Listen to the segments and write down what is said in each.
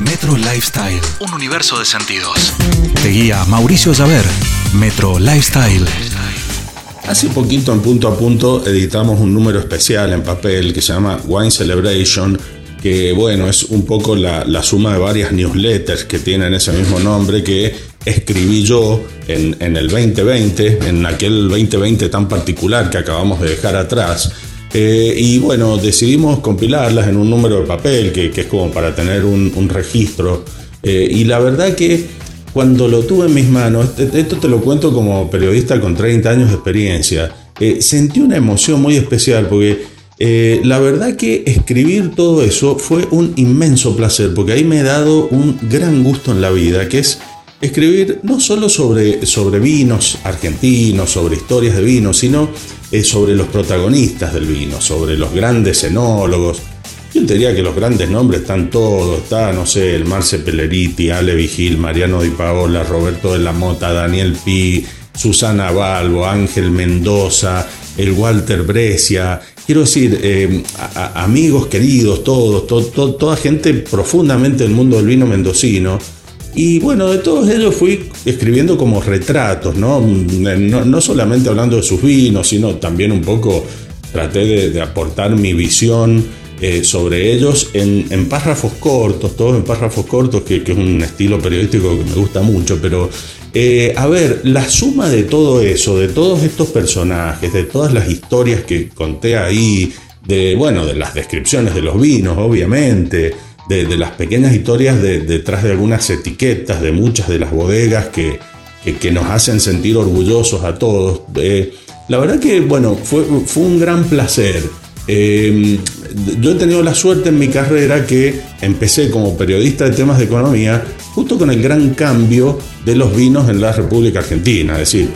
Metro Lifestyle, un universo de sentidos. Te guía Mauricio Llaver, Metro Lifestyle. Hace poquito en punto a punto editamos un número especial en papel que se llama Wine Celebration, que bueno, es un poco la, la suma de varias newsletters que tienen ese mismo nombre que escribí yo en, en, el 2020, en aquel 2020 tan particular que acabamos de dejar atrás. Eh, y bueno, decidimos compilarlas en un número de papel, que, es como para tener un, registro. Eh, y la verdad que cuando lo tuve en mis manos, esto te lo cuento como periodista con 30 años de experiencia, eh, sentí una emoción muy especial porque la verdad que escribir todo eso fue un inmenso placer, porque ahí me he dado un gran gusto en la vida, que es escribir no solo sobre, sobre vinos argentinos, sobre historias de vinos, sino eh, sobre los protagonistas del vino, sobre los grandes enólogos. Yo diría que los grandes nombres están todos, está, no sé, el Marce Pelleriti, Ale Vigil, Mariano Di Paola, Roberto de la Mota, Daniel Pi, Susana Balbo, Ángel Mendoza, el Walter Brescia, quiero decir, eh, amigos queridos, todos, to, to, toda gente profundamente del mundo del vino mendocino. Y bueno, de todos ellos fui escribiendo como retratos, ¿no? No, no solamente hablando de sus vinos, sino también un poco traté de, aportar mi visión eh, sobre ellos en, en, párrafos cortos, todos en párrafos cortos, que, que, es un estilo periodístico que me gusta mucho, pero eh, a ver, la suma de todo eso, de todos estos personajes, de todas las historias que conté ahí, de, bueno, de las descripciones de los vinos, obviamente, de, las pequeñas historias de, detrás de algunas etiquetas, de muchas de las bodegas que, que, nos hacen sentir orgullosos a todos. Eh, la verdad que, bueno, fue, fue un gran placer. Eh, yo he tenido la suerte en mi carrera que empecé como periodista de temas de economía justo con el gran cambio de los vinos en la República Argentina, decir,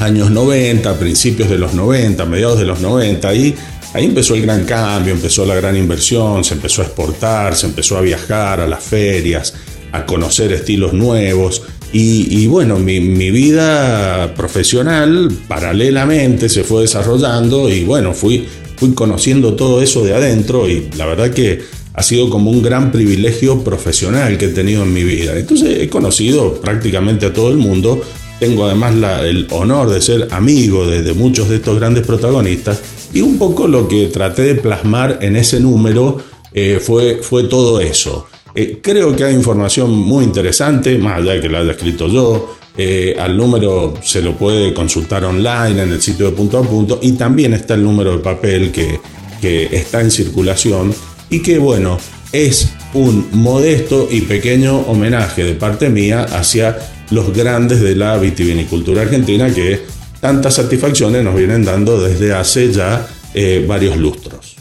años 90, principios de los 90, mediados de los 90, ahí, ahí empezó el gran cambio, empezó la gran inversión, se empezó a exportar, se empezó a viajar a las ferias, a conocer estilos nuevos. Y, bueno, mi, mi, vida profesional paralelamente se fue desarrollando y bueno, fui fui conociendo todo eso de adentro y la verdad que ha sido como un gran privilegio profesional que he tenido en mi vida. Entonces he conocido prácticamente a todo el mundo, tengo además el honor de ser amigo de, de, muchos de estos grandes protagonistas y un poco lo que traté de plasmar en ese número eh, fue, fue todo eso. Eh, creo que hay información muy interesante, más allá de que la haya escrito yo, eh, al número se lo puede consultar online en el sitio de punto a punto y también está el número de papel que, que está en circulación y que bueno, es un modesto y pequeño homenaje de parte mía hacia los grandes de la vitivinicultura argentina que tantas satisfacciones nos vienen dando desde hace ya eh, varios lustros.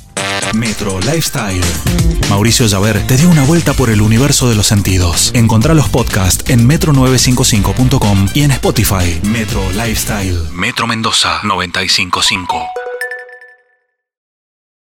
Metro Lifestyle. Mauricio Llaver te dio una vuelta por el universo de los sentidos. Encontrá los podcasts en metro955.com y en Spotify. Metro Lifestyle. Metro Mendoza 955.